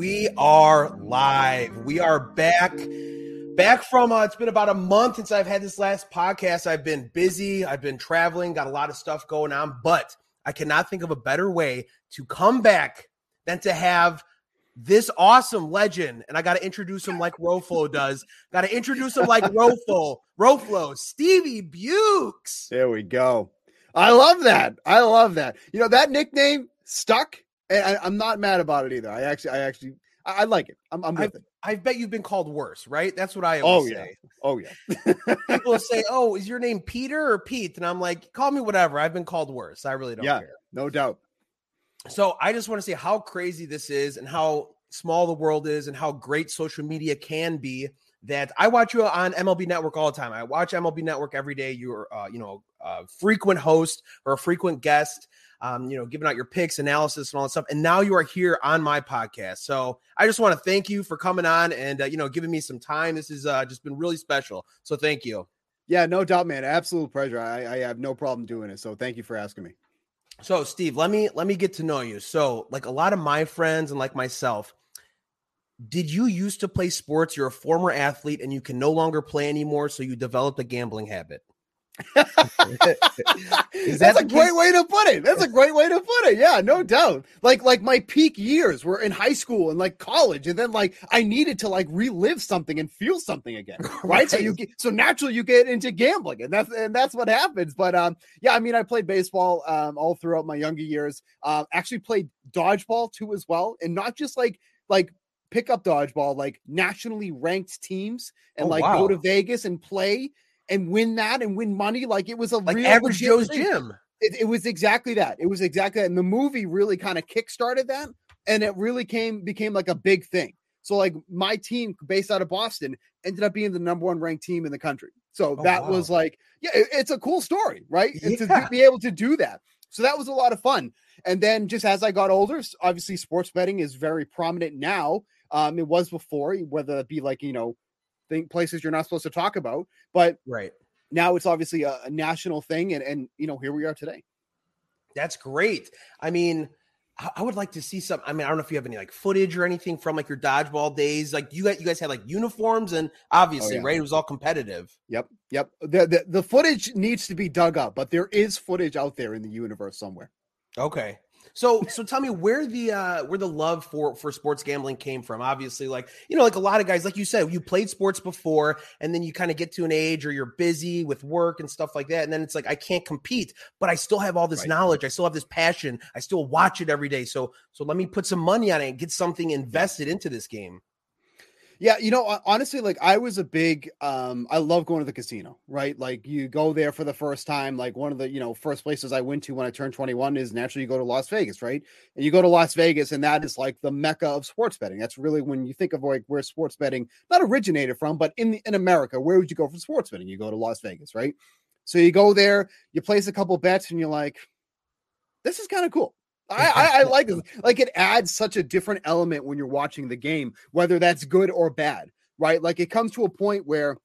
we are live. We are back. Back from uh, it's been about a month since I've had this last podcast. I've been busy, I've been traveling, got a lot of stuff going on, but I cannot think of a better way to come back than to have this awesome legend. And I got to introduce him like Roflo does. Got to introduce him like Roflo, Roflo, Stevie Bukes. There we go. I love that. I love that. You know that nickname stuck. I, I'm not mad about it either. I actually, I actually, I, I like it. I'm, I'm with I, it. I bet you've been called worse, right? That's what I Oh always yeah. say. Oh yeah. People say, "Oh, is your name Peter or Pete?" And I'm like, "Call me whatever. I've been called worse. I really don't Yeah. care." no doubt. So I just want to say how crazy this is and how small the world is and how great social media can be. That I watch you on MLB Network all the time. I watch MLB Network every day. You're, uh, you know, a frequent host or a frequent guest. Um, you know, giving out your picks, analysis, and all that stuff. And now you are here on my podcast. So I just want to thank you for coming on and uh, you know giving me some time. This has uh, just been really special. So thank you. Yeah, no doubt, man. Absolute pleasure. I, I have no problem doing it. So thank you for asking me. So, Steve, let me let me get to know you. So, like a lot of my friends and like myself, did you used to play sports? You're a former athlete and you can no longer play anymore, so you developed a gambling habit. That That's a great case? way to put it. That's a great way to put it. Yeah, no doubt. Like like my peak years were in high school and like college, and then like I needed to like relive something and feel something again. Right. So you get so naturally you get into gambling, and that's and that's what happens. But um, yeah, I mean, I played baseball um all throughout my younger years. Um, actually played dodgeball too as well, and not just like like pick up dodgeball, like nationally ranked teams, and Oh, like wow. go to Vegas and play and win that and win money. Like it was a like real average Joe's thing. gym. It, it was exactly that. It was exactly that. And the movie really kind of kickstarted that. And it really came became like a big thing. So like my team based out of Boston ended up being the number one ranked team in the country. So Oh, that wow. was like, yeah, it- it's a cool story, right? And to be able to do that. So that was a lot of fun. And then just as I got older, obviously sports betting is very prominent now. Um, it was before, whether it be like, you know, think places you're not supposed to talk about, but Right. now it's obviously a, a national thing. And and you know, here we are today. That's great. I mean, I would like to see some. I mean, I don't know if you have any like footage or anything from like your dodgeball days. Like you guys, you guys had like uniforms, and obviously, yeah. right? It was all competitive. Yep, yep. The, the the footage needs to be dug up, but there is footage out there in the universe somewhere. Okay. So so tell me where the uh where the love for for sports gambling came from. Obviously, like you know, like a lot of guys, like you said, you played sports before, and then you kind of get to an age or you're busy with work and stuff like that. And then it's like I can't compete, but I still have all this Right. knowledge, I still have this passion, I still watch it every day. So so let me put some money on it and get something invested into this game. Yeah, you know, honestly, like I was a big um I love going to the casino, right? Like you go there for the first time, like one of the, you know, first places I went to when I turned 21 is naturally you go to Las Vegas, right? And you go to Las Vegas and that is like the mecca of sports betting. That's really when you think of like where sports betting not originated from, but in the, in America, where would you go for sports betting? You go to Las Vegas, right? So you go there, you place a couple bets and you're like this is kind of cool. I, I, I like. Like it adds such a different element when you're watching the game, whether that's good or bad, right? Like it comes to a point where,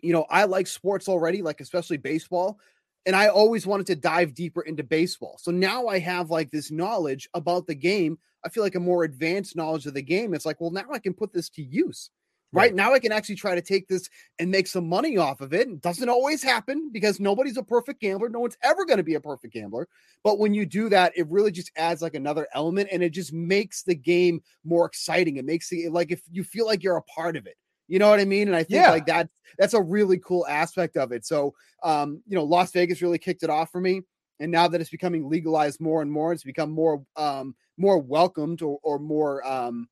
you know, I like sports already, like especially baseball, and I always wanted to dive deeper into baseball. So now I have like this knowledge about the game. I feel like a more advanced knowledge of the game. It's like, well, now I can put this to use. Right Right. now, I can actually try to take this and make some money off of it. It doesn't always happen because nobody's a perfect gambler. No one's ever going to be a perfect gambler. But when you do that, it really just adds like another element and it just makes the game more exciting. It makes it like if you feel like you're a part of it. You know what I mean? And I think Yeah. like that that's a really cool aspect of it. So um, you know, Las Vegas really kicked it off for me. And now that it's becoming legalized more and more, it's become more um more welcomed or, or more um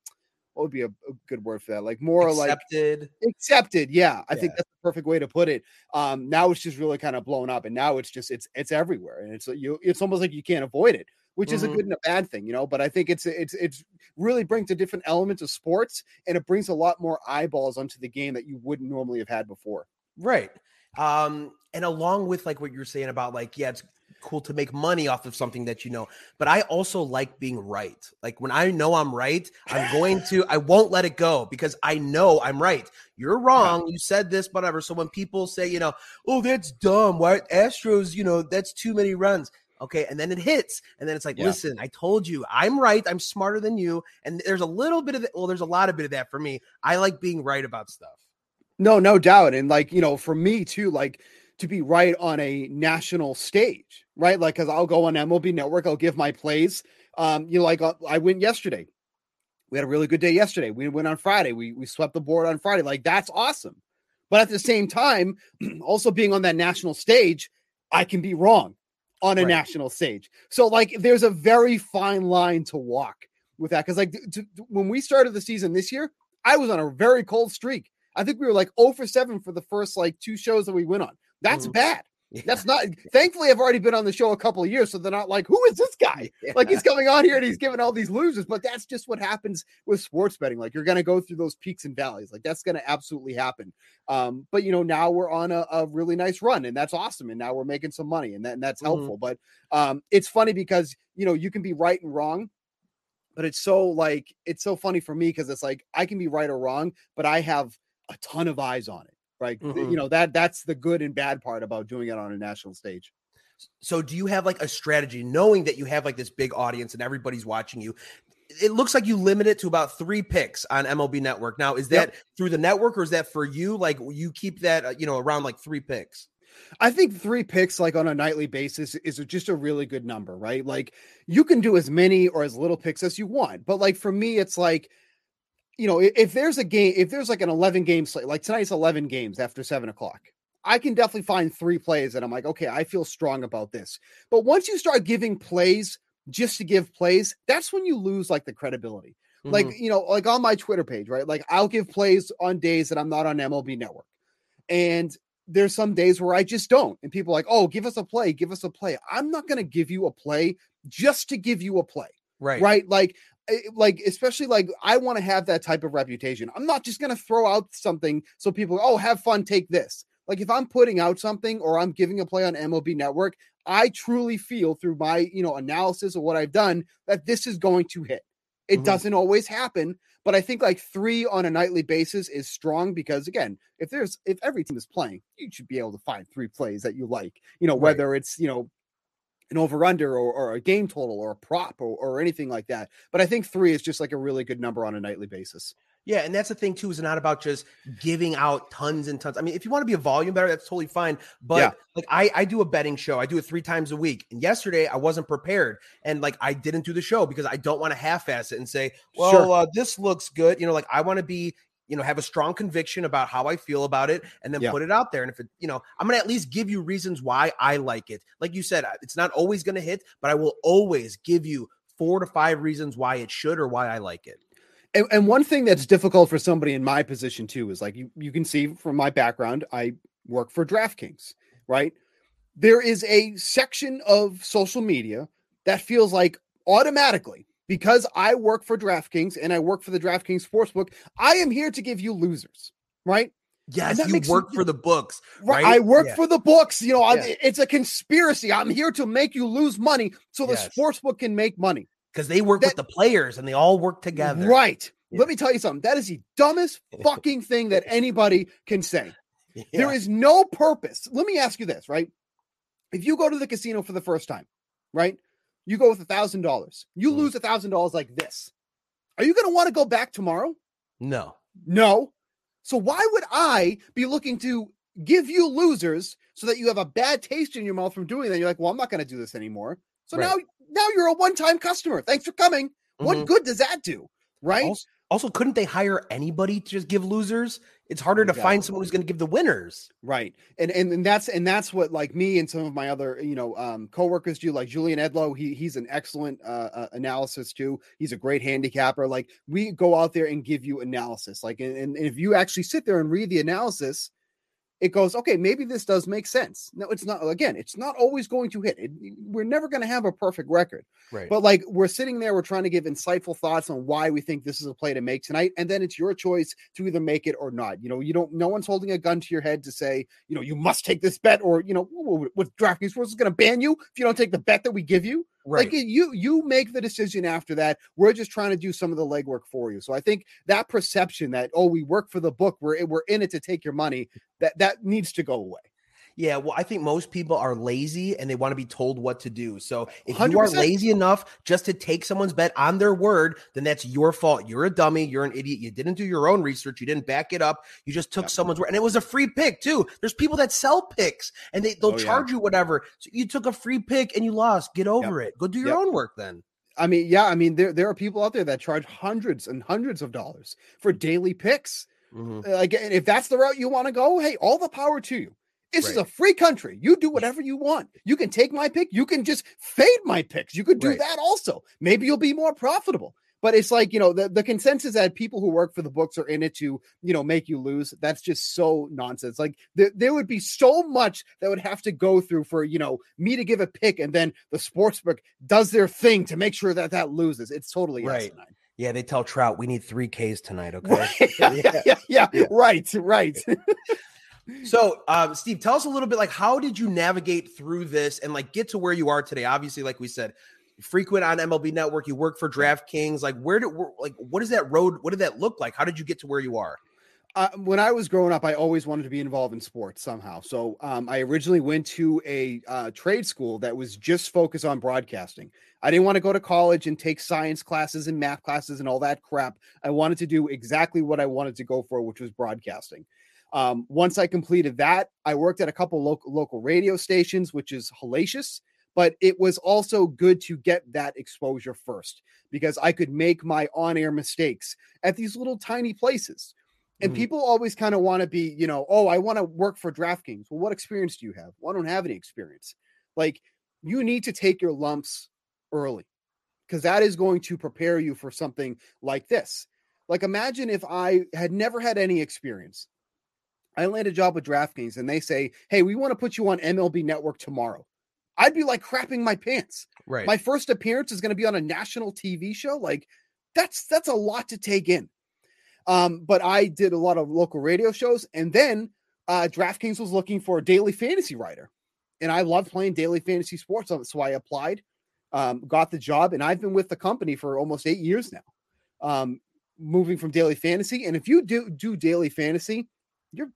what would be a, a good word for that? Like more like Accepted. accepted yeah i think that's the perfect way to put it um now it's just really kind of blown up and now it's just it's it's everywhere and it's you it's almost like you can't avoid it which is a Mhm. good and a bad thing you know but i think it's it's it's really brings a different element of sports and it brings a lot more eyeballs onto the game that you wouldn't normally have had before Right. Um, and along with like what you're saying about like, yeah, it's cool to make money off of something that you know, but I also like being right. Like when I know I'm right, I'm going to, I won't let it go because I know I'm right. You're wrong. You said this, whatever. So when people say, you know, oh, that's dumb. Why Astros, you know, that's too many runs. Okay. And then it hits. And then it's like, Yeah. listen, I told you I'm right. I'm smarter than you. And there's a little bit of that. Well, there's a lot of bit of that for me. I like being right about stuff. No, no doubt. And like, you know, for me too, like to be right on a national stage, right? Like, cause I'll go on MLB network, I'll give my plays. Um, you know, like uh, I went yesterday. We had a really good day yesterday. We went on Friday. We we swept the board on Friday. Like that's awesome. But at the same time, also being on that national stage, I can be wrong on a Right. national stage. So like there's a very fine line to walk with that. Cause like t- t- when we started the season this year, I was on a very cold streak. I think we were like 0 for 7 for the first like two shows that we went on. That's Mhm. bad. Yeah. That's not thankfully I've already been on the show a couple of years, so they're not like, who is this guy? Like he's coming on here and he's giving all these losers, but that's just what happens with sports betting. Like you're gonna go through those peaks and valleys. Like that's gonna absolutely happen. Um, but you know, now we're on a, a really nice run, and that's awesome. And now we're making some money, and that and that's Mhm. helpful. But um, it's funny because you know you can be right and wrong, but it's so like it's so funny for me because it's like I can be right or wrong, but I have a ton of eyes on it. Right. Th- Mhm. You know, that that's the good and bad part about doing it on a national stage. So do you have like a strategy knowing that you have like this big audience and everybody's watching you? It looks like you limit it to about three picks on MLB Network. Now, is that Yep. through the network or is that for you? Like you keep that, uh, you know, around like three picks. I think three picks like on a nightly basis is just a really good number, right? Like you can do as many or as little picks as you want, but like for me, it's like, you know, if there's a game, if there's like an 11 game slate, like tonight's 11 games after seven o'clock, I can definitely find three plays that I'm like, okay, I feel strong about this. But once you start giving plays just to give plays, that's when you lose like the credibility. Like Mhm. you know like on my twitter page right like i'll give plays on days that i'm not on mlb network. And there's some days where i just don't and people are like oh give us a play give us a play. I'm not going to give you a play just to give you a play right, right, like like especially like i want to have that type of reputation i'm not just going to throw out something so people oh have fun take this like if i'm putting out something or i'm giving a play on mlb network i truly feel through my you know analysis of what i've done that this is going to hit it Mhm. doesn't always happen but i think like three on a nightly basis is strong because again if there's if every team is playing you should be able to find three plays that you like you know Right. whether it's you know an over under or, or a game total or a prop or, or anything like that. But I think three is just like a really good number on a nightly basis. Yeah, and that's the thing too. Is not about just giving out tons and tons. I mean, if you want to be a volume better, that's totally fine. But Yeah. like I, I do a betting show. I do it three times a week. And yesterday I wasn't prepared, and like I didn't do the show because I don't want to half-ass it and say, well, Sure. uh, this looks good. You know, like I want to be, you know, have a strong conviction about how I feel about it, and then Yeah. put it out there. And if it, you know, I'm gonna at least give you reasons why I like it. Like you said, it's not always gonna hit, but I will always give you four to five reasons why it should or why I like it. And, and one thing that's difficult for somebody in my position too is like you, you can see from my background, I work for DraftKings, right? There is a section of social media that feels like automatically because I work for DraftKings and I work for the DraftKings Sportsbook, I am here to give you losers, right? Yes, that you work me- for the books. Right. I work Yeah. for the books. You know, Yeah. it's a conspiracy. I'm here to make you lose money so the Yes. sports book can make money. because they work with the players and they all work together. Right. Yeah. Let me tell you something. That is the dumbest fucking thing that anybody can say. There is no purpose. Let me ask you this, right? If you go to the casino for the first time, right? You go with a thousand dollars. You Mhm. lose a thousand dollars like this. Are you going to want to go back tomorrow? no. No. So why would I be looking to give you losers so that you have a bad taste in your mouth from doing that? You're like, well, I'm not going to do this anymore. So Right. now, now you're a one-time customer. Thanks for coming. What Mhm. good does that do? Right? Also, also, couldn't they hire anybody to just give losers? It's harder to find someone who's going to give the winners. Right. And, and and that's and that's what like me and some of my other you know um coworkers do. Like Julian Edlow, he he's an excellent uh, uh analysis too. He's a great handicapper. Like we go out there and give you analysis. Like and, and if you actually sit there and read the analysis, it goes okay. Maybe this does make sense. No, it's not. Again, it's not always going to hit. It, we're never going to have a perfect record. Right. But like we're sitting there, we're trying to give insightful thoughts on why we think this is a play to make tonight, and then it's your choice to either make it or not. You know, you don't. No one's holding a gun to your head to say, you know, you must take this bet, or you know, what, what DraftKings is going to ban you if you don't take the bet that we give you. Right. Like you, you make the decision after that. We're just trying to do some of the legwork for you. So I think that perception that oh, we work for the book, we're we're in it to take your money, that that needs to go away. Yeah, well, I think most people are lazy and they want to be told what to do. So if 100%. you are lazy enough just to take someone's bet on their word, then that's your fault. You're a dummy. You're an idiot. You didn't do your own research. You didn't back it up. You just took someone's word, and it was a free pick too. There's people that sell picks and they they'll oh, charge yeah. you whatever. So you took a free pick and you lost. Get over yep. it. Go do your yep. own work then. I mean, yeah, I mean, there there are people out there that charge hundreds and hundreds of dollars for daily picks. Mm-hmm. Like, if that's the route you want to go, hey, all the power to you. This right. is a free country. You do whatever you want. You can take my pick. You can just fade my picks. You could do right. that also. Maybe you'll be more profitable. But it's like, you know, the, the consensus that people who work for the books are in it to, you know, make you lose. That's just so nonsense. Like there, there would be so much that would have to go through for, you know, me to give a pick and then the sports book does their thing to make sure that that loses. It's totally right. Asinine. Yeah, they tell Trout we need three Ks tonight. Okay. yeah, yeah, yeah, yeah, right, right. so um, steve tell us a little bit like how did you navigate through this and like get to where you are today obviously like we said frequent on mlb network you work for draftkings like where did like what is that road what did that look like how did you get to where you are uh, when I was growing up, I always wanted to be involved in sports somehow. So um, I originally went to a uh, trade school that was just focused on broadcasting. I didn't want to go to college and take science classes and math classes and all that crap. I wanted to do exactly what I wanted to go for, which was broadcasting. Um, once I completed that, I worked at a couple local local radio stations, which is hellacious, but it was also good to get that exposure first because I could make my on-air mistakes at these little tiny places. And mm-hmm. people always kind of want to be, you know, oh, I want to work for DraftKings. Well, what experience do you have? Well, I don't have any experience. Like, you need to take your lumps early because that is going to prepare you for something like this. Like, imagine if I had never had any experience I land a job with DraftKings and they say, "Hey, we want to put you on MLB Network tomorrow." I'd be like crapping my pants. Right. My first appearance is going to be on a national TV show. Like that's that's a lot to take in. Um, but I did a lot of local radio shows, and then uh, DraftKings was looking for a daily fantasy writer, and I love playing daily fantasy sports, so I applied, um, got the job, and I've been with the company for almost eight years now. Um, moving from daily fantasy, and if you do do daily fantasy, you're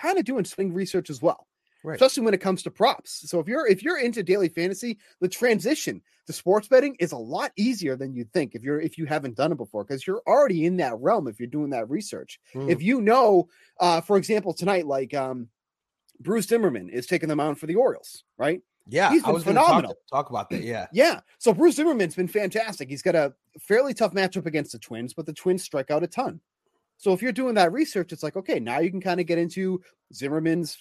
kind of doing swing research as well. Right. Especially when it comes to props. So if you're if you're into daily fantasy, the transition to sports betting is a lot easier than you'd think if you're if you haven't done it before because you're already in that realm if you're doing that research. Mm. If you know, uh, for example, tonight, like um, Bruce Zimmermann is taking the mound for the Orioles, right? Yeah, he's been phenomenal. Talk, talk, about that. Yeah, yeah. So Bruce Zimmermann's been fantastic. He's got a fairly tough matchup against the Twins, but the Twins strike out a ton. So if you're doing that research, it's like, okay, now you can kind of get into Zimmermann's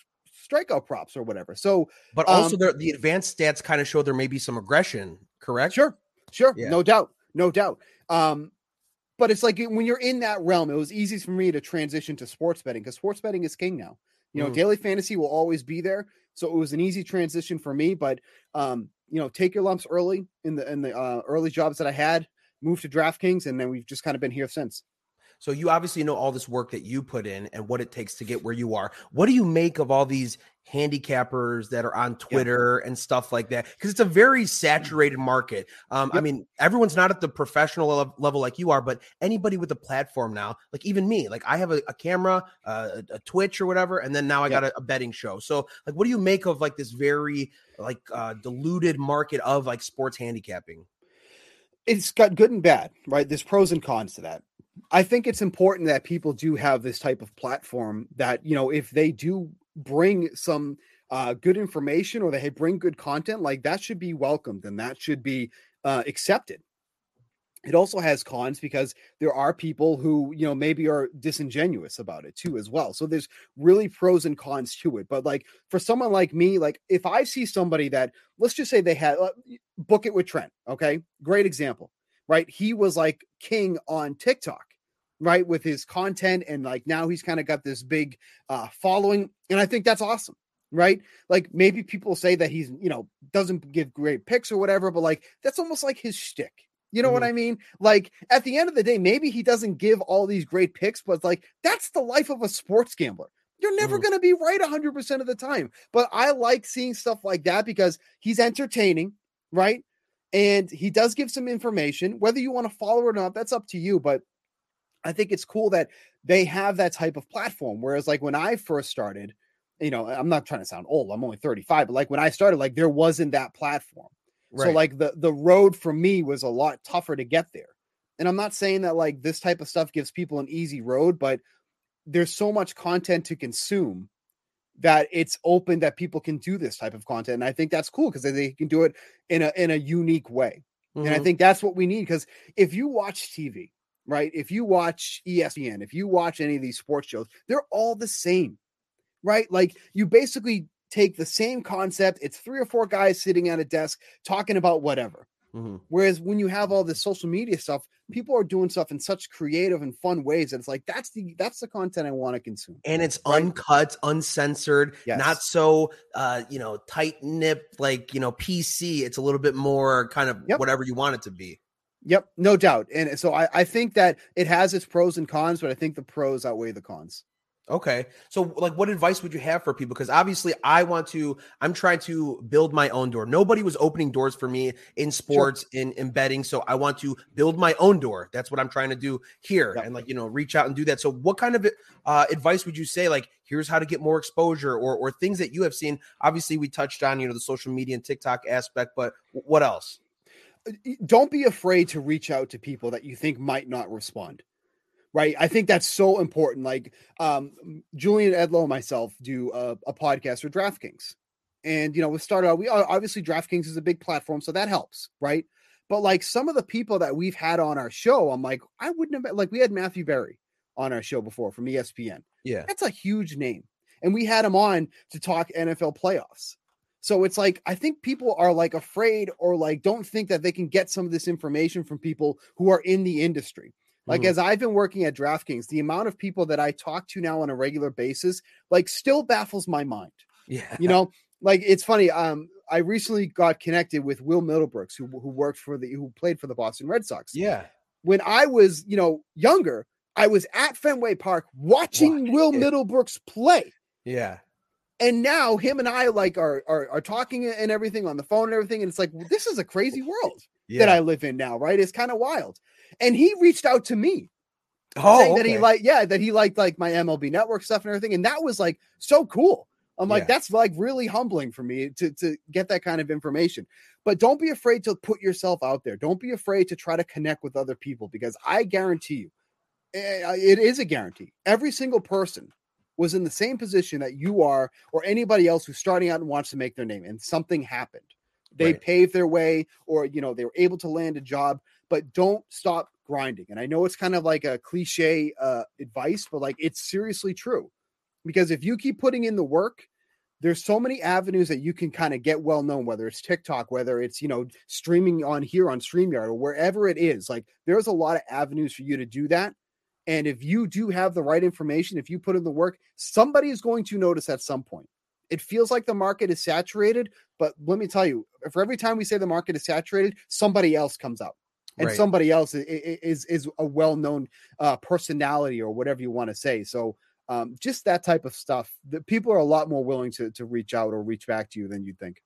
strikeout props or whatever. So, but also um, the, the advanced stats kind of show there may be some regression, correct? Sure, sure, yeah. no doubt, no doubt. Um, but it's like when you're in that realm, it was easy for me to transition to sports betting because sports betting is king now. You know, mm. daily fantasy will always be there, so it was an easy transition for me. But um, you know, take your lumps early in the in the uh, early jobs that I had, move to DraftKings, and then we've just kind of been here since. So you obviously know all this work that you put in and what it takes to get where you are. What do you make of all these handicappers that are on Twitter and stuff like that? Because it's a very saturated market. Um, yep. I mean, everyone's not at the professional level like you are, but anybody with a platform now, like even me, like I have a, a camera, uh, a, Twitch or whatever, and then now I yep. got a, a, betting show. So, like, what do you make of like this very like uh, diluted market of like sports handicapping? It's got good and bad, right? There's pros and cons to that. I think it's important that people do have this type of platform that, you know, if they do bring some uh, good information or they bring good content, like that should be welcomed and that should be uh, accepted. It also has cons because there are people who, you know, maybe are disingenuous about it too, as well. So there's really pros and cons to it. But like for someone like me, like if I see somebody that, let's just say they had, uh, book it with Trent. Okay. Great example right? He was like king on TikTok, right? With his content. And like now he's kind of got this big uh, following. And I think that's awesome, right? Like maybe people say that he's, you know, doesn't give great picks or whatever, but like that's almost like his shtick. You know mm-hmm. what I mean? Like at the end of the day, maybe he doesn't give all these great picks, but like that's the life of a sports gambler. You're never mm. going to be right 100% of the time. But I like seeing stuff like that because he's entertaining, right? And he does give some information. Whether you want to follow or not, that's up to you. But I think it's cool that they have that type of platform. Whereas, like when I first started, you know, I'm not trying to sound old. I'm only 35, but like when I started, like there wasn't that platform. Right. So like the the road for me was a lot tougher to get there. And I'm not saying that like this type of stuff gives people an easy road, but there's so much content to consume that it's open that people can do this type of content. And I think that's cool because they can do it in a in a unique way. Mm-hmm. And I mm-hmm. think that's what we need because if you watch TV, right? If you watch ESPN, if you watch any of these sports shows, they're all the same, right? Like you basically take the same concept, it's three or four guys sitting at a desk talking about whatever. Mm-hmm. Whereas when you have all this social media stuff, people are doing stuff in such creative and fun ways. And it's like that's the that's the content I want to consume. And it's right? uncut, uncensored, yes. not so uh, you know, tight nipped like you know, PC. It's a little bit more kind of yep. whatever you want it to be. Yep, no doubt. And so I, I think that it has its pros and cons, but I think the pros outweigh the cons. Okay. So like what advice would you have for people because obviously I want to I'm trying to build my own door. Nobody was opening doors for me in sports sure. in embedding so I want to build my own door. That's what I'm trying to do here yep. and like you know reach out and do that. So what kind of uh, advice would you say like here's how to get more exposure or or things that you have seen? Obviously we touched on you know the social media and TikTok aspect but what else? Don't be afraid to reach out to people that you think might not respond right? I think that's so important. Like um, Julian Edlow and myself do a, a podcast for DraftKings, and you know we started out. We obviously DraftKings is a big platform, so that helps, right? But like some of the people that we've had on our show, I'm like, I wouldn't have like we had Matthew Berry on our show before from ESPN. Yeah, that's a huge name, and we had him on to talk NFL playoffs. So it's like I think people are like afraid or like don't think that they can get some of this information from people who are in the industry. Like, mm-hmm. as I've been working at DraftKings, the amount of people that I talk to now on a regular basis, like, still baffles my mind. Yeah. You know, like, it's funny. Um, I recently got connected with Will Middlebrooks, who, who worked for the, who played for the Boston Red Sox. Yeah. When I was, you know, younger, I was at Fenway Park watching Will Middlebrooks play. Yeah. And now him and I like are, are are talking and everything on the phone and everything. And it's like, this is a crazy world yeah. that I live in now, right? It's kind of wild and he reached out to me. Oh, saying okay. that he like, yeah, that he liked like my MLB network stuff and everything. And that was like so cool. I'm like, yeah. that's like really humbling for me to, to get that kind of information. But don't be afraid to put yourself out there. Don't be afraid to try to connect with other people because I guarantee you, eh, it is a guarantee. Every single person was in the same position that you are, or anybody else who's starting out and wants to make their name, and something happened. They right. paved their way, or you know, they were able to land a job but don't stop grinding. And I know it's kind of like a cliche uh, advice, but like it's seriously true. Because if you keep putting in the work, there's so many avenues that you can kind of get well known, whether it's TikTok, whether it's, you know, streaming on here on StreamYard or wherever it is. Like there's a lot of avenues for you to do that. And if you do have the right information, if you put in the work, somebody is going to notice at some point. It feels like the market is saturated, but let me tell you, for every time we say the market is saturated, somebody else comes out and right. somebody else is is, is a well-known uh, personality or whatever you want to say so um, just that type of stuff that people are a lot more willing to to reach out or reach back to you than you'd think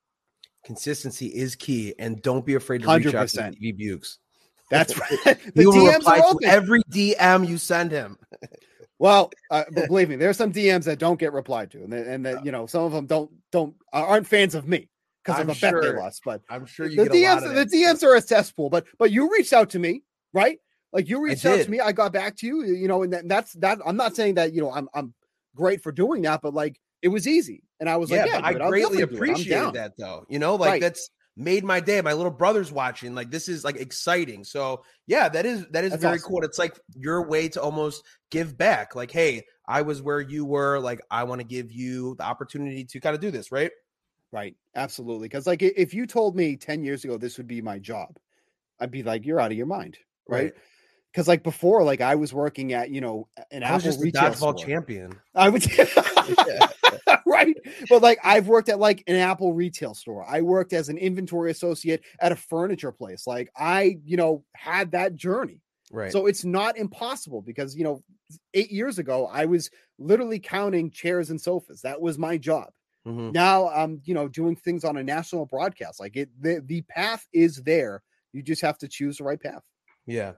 consistency is key and don't be afraid to 100%. reach out to Stevie Bukes. That's right. The DMs reply to every DM you send him. well, uh, believe me, there's some DMs that don't get replied to, and, and that you know some of them don't don't aren't fans of me because I'm a sure, bet they lost. But I'm sure you the DMs the DMs are a cesspool. But but you reached out to me, right? Like you reached out to me, I got back to you, you know, and that, that's that. I'm not saying that you know I'm I'm great for doing that, but like it was easy, and I was yeah, like, yeah, I greatly appreciate that though. You know, like right. that's made my day. My little brother's watching. Like this is like exciting. So yeah, that is that is That's very awesome. cool. It's like your way to almost give back. Like, hey, I was where you were. Like, I want to give you the opportunity to kind of do this, right? Right. Absolutely. Because like if you told me 10 years ago this would be my job, I'd be like, you're out of your mind. Right. Because like before, like I was working at, you know, an I Apple retail dodgeball store. champion. I would right. But like I've worked at like an Apple retail store. I worked as an inventory associate at a furniture place. Like I, you know, had that journey. Right. So it's not impossible because, you know, eight years ago, I was literally counting chairs and sofas. That was my job. Mm-hmm. Now I'm, you know, doing things on a national broadcast. Like it, the, the path is there. You just have to choose the right path. Yeah.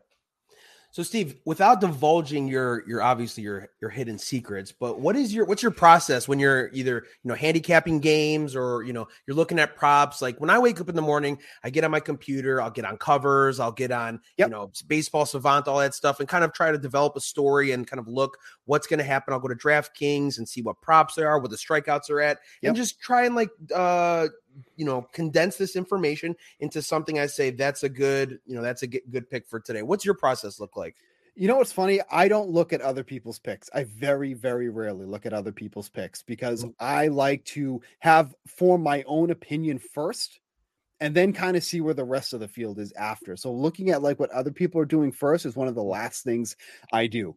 So Steve, without divulging your your obviously your your hidden secrets, but what is your what's your process when you're either you know handicapping games or you know you're looking at props? Like when I wake up in the morning, I get on my computer, I'll get on covers, I'll get on yep. you know baseball savant, all that stuff, and kind of try to develop a story and kind of look what's going to happen. I'll go to DraftKings and see what props there are, what the strikeouts are at, yep. and just try and like uh you know condense this information into something i say that's a good you know that's a good pick for today. What's your process look like? You know what's funny? I don't look at other people's picks. I very very rarely look at other people's picks because mm-hmm. i like to have form my own opinion first and then kind of see where the rest of the field is after. So looking at like what other people are doing first is one of the last things i do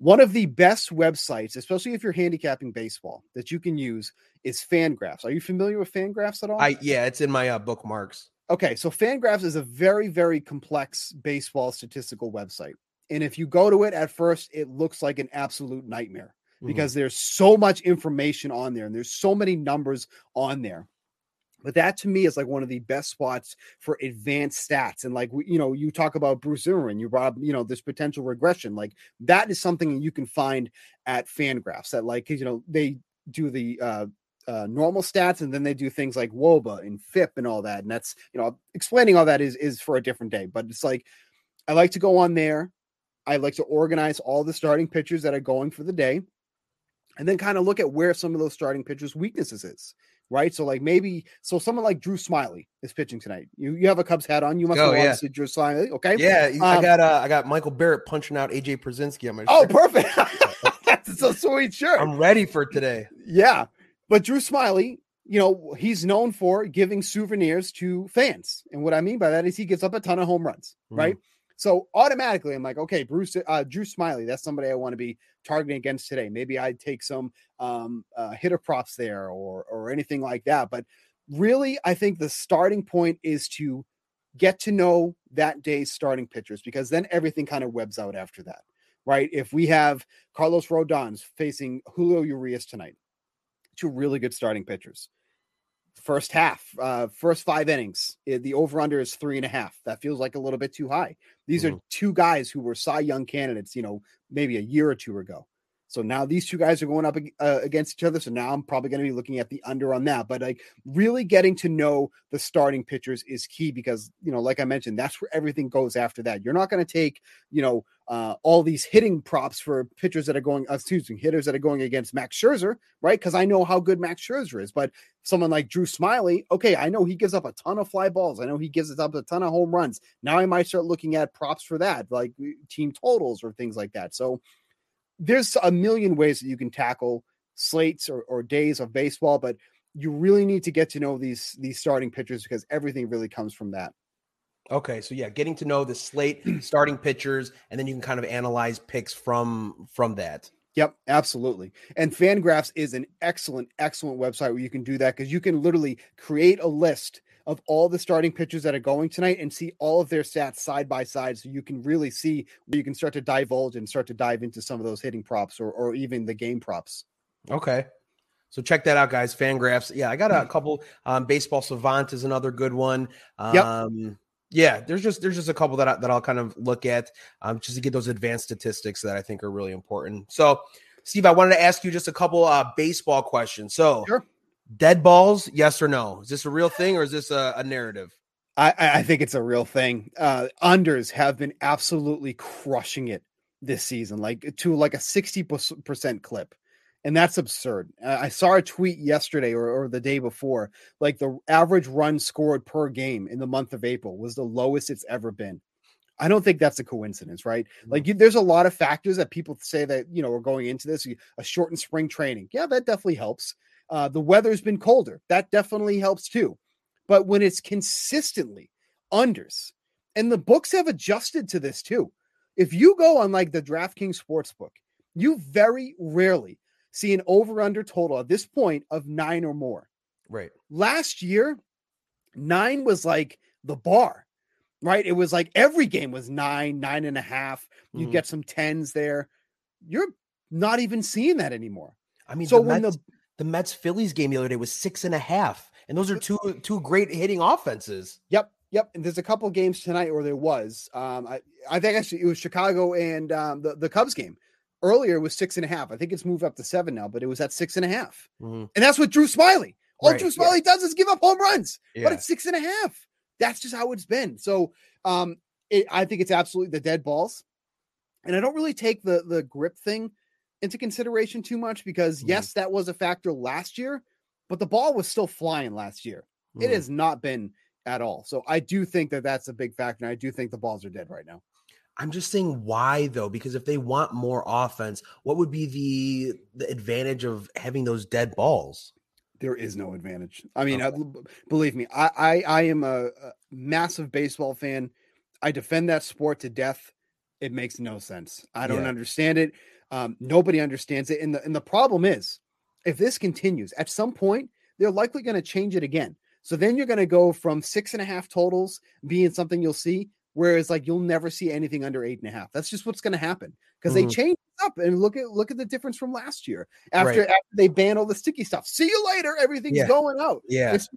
one of the best websites, especially if you're handicapping baseball, that you can use is Fangraphs. Are you familiar with Fangraphs at all? I yeah, it's in my uh, bookmarks. Okay, so Fangraphs is a very very complex baseball statistical website. And if you go to it at first, it looks like an absolute nightmare mm-hmm. because mm-hmm. there's so much information on there and there's so many numbers on there. But that to me is like one of the best spots for advanced stats. And like, you know, you talk about Bruce Zimmermann, you brought up, you know, this potential regression. Like that is something you can find at Fangraphs that like, you know, they do the, uh, uh, normal stats and then they do things like woba and fip and all that and that's you know explaining all that is is for a different day but it's like i like to go on there i like to organize all the starting pitchers that are going for the day and then kind of look at where some of those starting pitchers weaknesses is right? So like maybe so someone like Drew Smyly is pitching tonight. You you have a Cubs hat on. You must oh, yeah. see Drew Smyly. Okay. Yeah, um, I got uh, I got Michael Barrett punching out AJ Pierzynski on my. Oh, shirt. perfect. That's a sweet shirt. I'm ready for today. Yeah, but Drew Smyly, you know, he's known for giving souvenirs to fans, and what I mean by that is he gives up a ton of home runs, mm. right? So automatically, I'm like, okay, Bruce, uh, Drew Smyly, that's somebody I want to be targeting against today. Maybe I'd take some um, uh, hitter props there or or anything like that. But really, I think the starting point is to get to know that day's starting pitchers because then everything kind of webs out after that, right? If we have Carlos Rodon's facing Julio Urias tonight, two really good starting pitchers first half, uh, first five innings, eh, the over under is three and a half. That feels like a little bit too high. These mm-hmm. are two guys who were Cy Young candidates, you know, maybe a year or two ago. So now these two guys are going up uh, against each other. So now I'm probably going to be looking at the under on that. But like really getting to know the starting pitchers is key because, you know, like I mentioned, that's where everything goes after that. You're not going to take, you know, uh, all these hitting props for pitchers that are going, uh, excuse me, hitters that are going against Max Scherzer, right? Because I know how good Max Scherzer is. But someone like Drew Smyly, okay, I know he gives up a ton of fly balls. I know he gives up a ton of home runs. Now I might start looking at props for that, like team totals or things like that. So, there's a million ways that you can tackle slates or, or days of baseball, but you really need to get to know these these starting pitchers because everything really comes from that. Okay, so yeah, getting to know the slate starting pitchers, and then you can kind of analyze picks from from that. Yep, absolutely. And Fangraphs is an excellent, excellent website where you can do that because you can literally create a list of all the starting pitchers that are going tonight and see all of their stats side by side so you can really see where you can start to divulge and start to dive into some of those hitting props or, or even the game props. Okay. So check that out, guys. Fangraphs. Yeah, I got a couple. Um, Baseball Savant is another good one. Um, yep. Yeah, there's just there's just a couple that I, that I'll kind of look at um, just to get those advanced statistics that I think are really important. So, Steve, I wanted to ask you just a couple uh, baseball questions. So, sure. Dead balls, yes or no? Is this a real thing or is this a, a narrative? I, I, think it's a real thing. Uh, unders have been absolutely crushing it this season, like to like a 60% clip. And that's absurd. I saw a tweet yesterday or, or the day before, like the average run scored per game in the month of April was the lowest it's ever been. I don't think that's a coincidence, right? Like, you, there's a lot of factors that people say that you know are going into this. A shortened spring training, yeah, that definitely helps. Uh, the weather's been colder. That definitely helps too. But when it's consistently unders, and the books have adjusted to this too. If you go on like the DraftKings Sportsbook, you very rarely see an over under total at this point of nine or more. Right. Last year, nine was like the bar, right? It was like every game was nine, nine and a half. You mm-hmm. get some tens there. You're not even seeing that anymore. I mean, so when Mets, the the Mets Phillies game the other day was six and a half, and those are two two great hitting offenses. Yep, Yep, and there's a couple games tonight, or there was. Um, I I think actually it was Chicago and um, the the Cubs game. Earlier was six and a half. I think it's moved up to seven now, but it was at six and a half. Mhm. And that's what Drew Smyly. All Right, Drew yeah. Smyly does is give up home runs, but it's six and a half. That's just how it's been. So um, it, I think it's absolutely the dead balls, and I don't really take the the grip thing into consideration too much because Mhm. yes, that was a factor last year, but the ball was still flying last year. It Mhm. has not been at all. So I do think that that's a big factor. And I do think the balls are dead right now. I'm just saying why though, because if they want more offense, what would be the the advantage of having those dead balls? There is no advantage. I mean, I, believe me, I, I I am a, a massive baseball fan. I defend that sport to death. It makes no sense. I don't Yeah. understand it. Um, nobody understands it. And the and the problem is, if this continues, at some point they're likely going to change it again. So then you're going to go from six and a half totals being something you'll see, whereas like you'll never see anything under eight and a half. That's just what's going to happen because they Mhm. change it up and look at look at the difference from last year after Right. after they ban all the sticky stuff. See you later. Everything's Yeah. going out. Yeah. It's-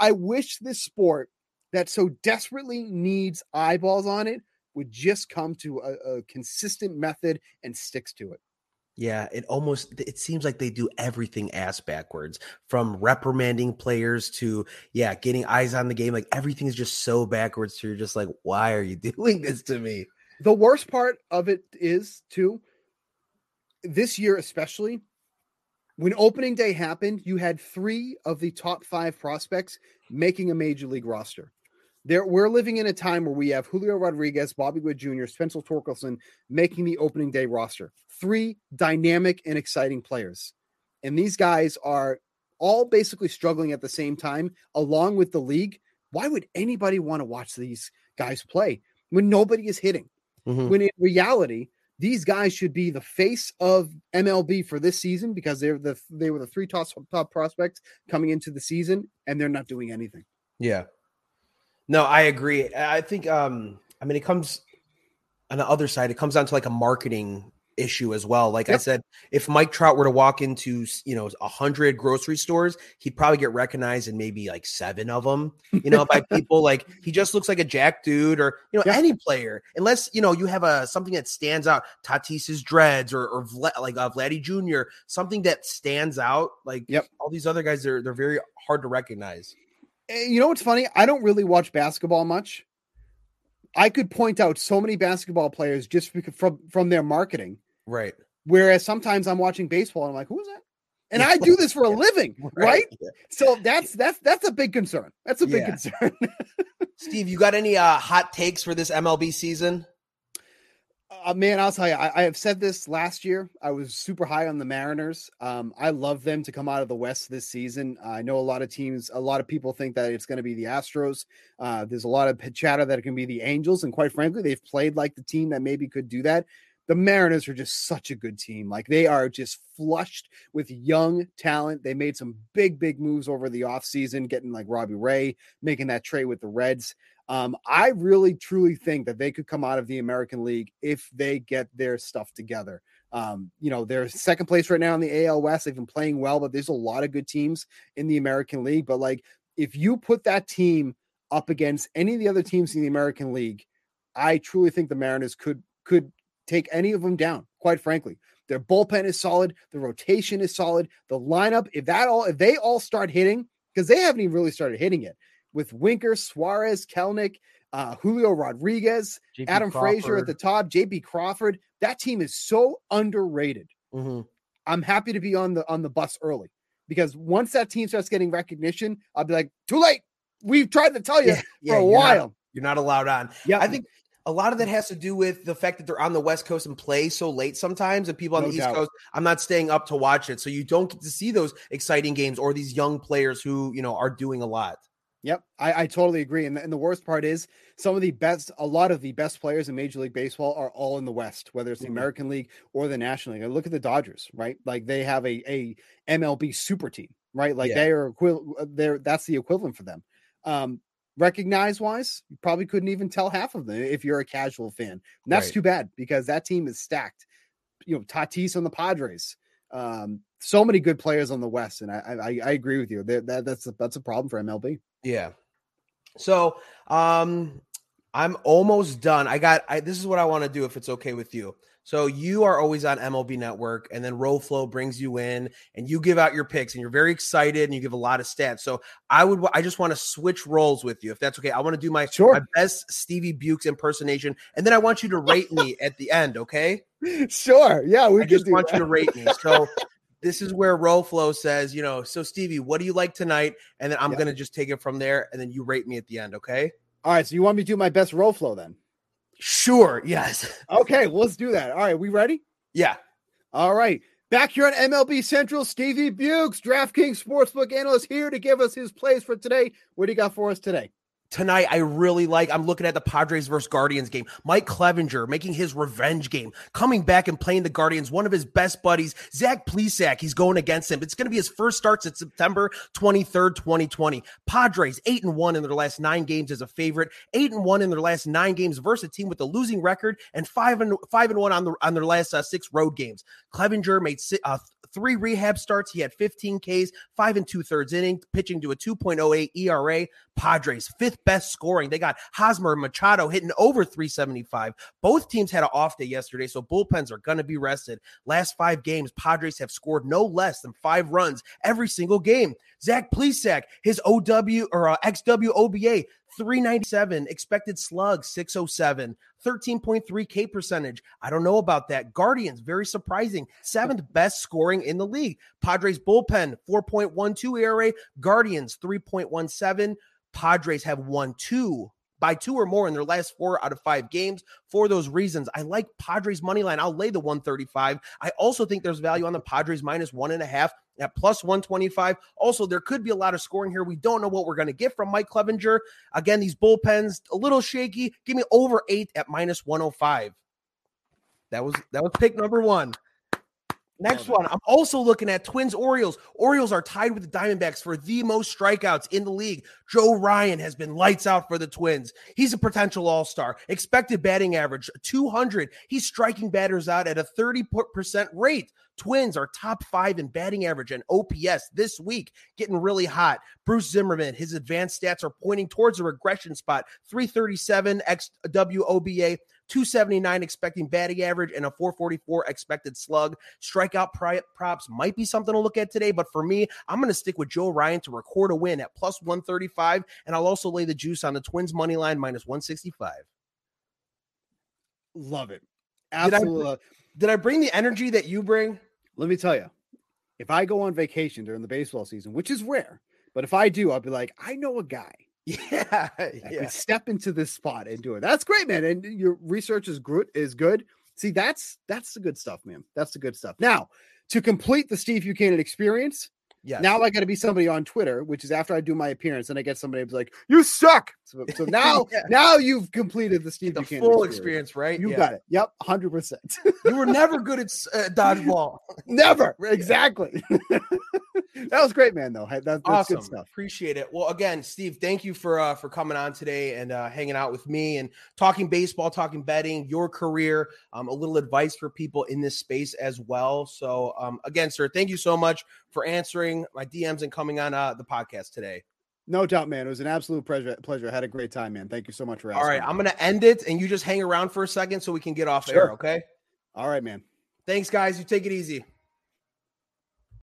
I wish this sport that so desperately needs eyeballs on it would just come to a, a consistent method and sticks to it. Yeah, it almost it seems like they do everything ass backwards from reprimanding players to yeah, getting eyes on the game. Like everything is just so backwards. So you're just like, why are you doing this to me? The worst part of it is too this year especially when opening day happened, you had 3 of the top 5 prospects making a major league roster. There, we're living in a time where we have Julio Rodriguez, Bobby Witt Jr., Spencer Torkelson making the opening day roster. Three dynamic and exciting players. And these guys are all basically struggling at the same time, along with the league. Why would anybody want to watch these guys play when nobody is hitting? Mhm. When in reality, these guys should be the face of MLB for this season because they're the they were the three top top prospects coming into the season, and they're not doing anything. Yeah. No, I agree. I think um I mean it comes on the other side, it comes down to like a marketing issue as well. Like I said, if Mike Trout were to walk into you know a hundred grocery stores, he'd probably get recognized in maybe like seven of them. You know, by people like he just looks like a jack dude, or you know Yeah. any player, unless you know you have a something that stands out, Tatis's dreads, or or Vla- like uh, Vladdy Jr. Something that stands out. Like Yep. all these other guys, they're they're very hard to recognize. Eh, You know what's funny? I don't really watch basketball much. I could point out so many basketball players just because from from their marketing. Right. Whereas sometimes I'm watching baseball and I'm like, who is that? And I do this for a living, right? Yeah. So that's that's that's a big concern. That's a big Yeah. concern. Steve, you got any uh, hot takes for this MLB season? Uh, man, I'll tell you, I, I have said this last year. I was super high on the Mariners. Um, I love them to come out of the West this season. I know a lot of teams, a lot of people think that it's going to be the Astros. Uh, there's a lot of chatter that it can be the Angels, and quite frankly, they've played like the team that maybe could do that. The Mariners are just such a good team. Like they are just flushed with young talent. They made some big, big moves over the offseason, getting like Robbie Ray, making that trade with the Reds. Um, I really truly think that they could come out of the American League if they get their stuff together. Um, you know, they're second place right now in the AL West. They've been playing well, but there's a lot of good teams in the American League. But like, if you put that team up against any of the other teams in the American League, I truly think the Mariners could could take any of them down. Quite frankly, their bullpen is solid, the rotation is solid, the lineup. If that all, if they all start hitting, because they haven't even really started hitting yet with Winker, Suarez, Kelenic, uh, Julio Rodriguez, JP Adam Frazier at the top, JP Crawford. That team is so underrated. Mhm. I'm happy to be on the on the bus early because once that team starts getting recognition, I'll be like, too late. We've tried to tell you Yeah, for yeah, a you're not- while. You're not allowed on. yeah, I think a lot of that has to do with the fact that they're on the West Coast and play so late sometimes, and people on No the East. Coast, I'm not staying up to watch it. So you don't get to see those exciting games or these young players who, you know, are doing a lot. Yep, I, I totally agree. And the, and the worst part is some of the best, a lot of the best players in Major League Baseball are all in the West, whether it's the Mhm. American League or the National League. Look at the Dodgers, right? Like they have a, a MLB super team, right? Like Yeah. they are equi- they're that's the equivalent for them. Um, recognize wise, you probably couldn't even tell half of them if you're a casual fan. And that's Right. too bad because that team is stacked. You know, Tatis on the Padres. Um, so many good players on the West, and I I, I agree with you. That, that that's a, that's a problem for MLB. Yeah. So, um, I'm almost done. I got. I, this is what I want to do if it's okay with you. So you are always on MLB Network, and then Roflo brings you in, and you give out your picks, and you're very excited, and you give a lot of stats. So I would, I just want to switch roles with you, if that's okay. I want to do my sure. my best Stevie Bukes impersonation, and then I want you to rate me at the end. Okay? Sure. Yeah, we I just want that. you to rate me. So. this is where Roflo says, you know, so Stevie, what do you like tonight? And then I'm gonna just take it from there, and then you rate me at the end, okay? All right. So you want me to do my best Roflo then? Sure. Yes. Okay. Well, let's do that. All right. We ready? Yeah. All right. Back here on MLB Central, Stevie Bukes, DraftKings Sportsbook analyst, here to give us his plays for today. What do you got for us today? Tonight I really like. I'm looking at the Padres versus Guardians game. Mike Clevinger making his revenge game, coming back and playing the Guardians. One of his best buddies, Zach Plesac, he's going against him. It's going to be his first starts at September 23rd, 2020. Padres eight and one in their last nine games as a favorite, eight and one in their last nine games versus a team with a losing record, and five and five and one on the on their last uh, six road games. Clevinger made uh, three rehab starts. He had 15 Ks, five and two thirds inning, pitching to a 2.08 ERA. Padres fifth best scoring. They got Hosmer and Machado hitting over 375. Both teams had an off day yesterday, so bullpens are going to be rested. Last five games, Padres have scored no less than five runs every single game. Zach Plesac, his OW or uh, XW OBA 397, expected slug 607, 13.3 K percentage. I don't know about that. Guardians, very surprising. Seventh best scoring in the league. Padres bullpen 4.12 ERA, Guardians 3.17. Padres have won two by two or more in their last four out of five games. For those reasons, I like Padres money line. I'll lay the 135. I also think there's value on the Padres minus one and a half at plus 125. Also, there could be a lot of scoring here. We don't know what we're going to get from Mike Clevinger. Again, these bullpens a little shaky. Give me over eight at minus 105. That was that was pick number one. Next one, I'm also looking at Twins Orioles. Orioles are tied with the Diamondbacks for the most strikeouts in the league. Joe Ryan has been lights out for the Twins. He's a potential all star. Expected batting average 200. He's striking batters out at a 30% rate. Twins are top five in batting average and OPS this week, getting really hot. Bruce Zimmermann, his advanced stats are pointing towards a regression spot 337 XWOBA. 279 expecting batting average and a 444 expected slug. Strikeout props might be something to look at today, but for me, I'm going to stick with Joe Ryan to record a win at plus 135, and I'll also lay the juice on the Twins money line minus 165. Love it. Absolutely. Did I, uh, did I bring the energy that you bring? Let me tell you, if I go on vacation during the baseball season, which is rare, but if I do, I'll be like, I know a guy yeah, yeah. step into this spot and do it. That's great, man. And your research is good. Is good. See, that's that's the good stuff, man. That's the good stuff. Now, to complete the Steve Buchanan experience, yeah. Now I got to be somebody on Twitter, which is after I do my appearance, and I get somebody who's like, "You suck." So, so now, yeah. now you've completed the Steve the Buchanan full experience, experience right? You yeah. got it. Yep, hundred percent. You were never good at uh, dodgeball. never. Exactly. that was great, man. Though that, that's awesome. good stuff. Appreciate it. Well, again, Steve, thank you for uh, for coming on today and uh, hanging out with me and talking baseball, talking betting, your career, um, a little advice for people in this space as well. So, um, again, sir, thank you so much for answering my DMs and coming on uh, the podcast today. No doubt, man. It was an absolute pleasure. Pleasure. I had a great time, man. Thank you so much for asking. All right, I'm gonna end it, and you just hang around for a second so we can get off sure. air. Okay. All right, man. Thanks, guys. You take it easy.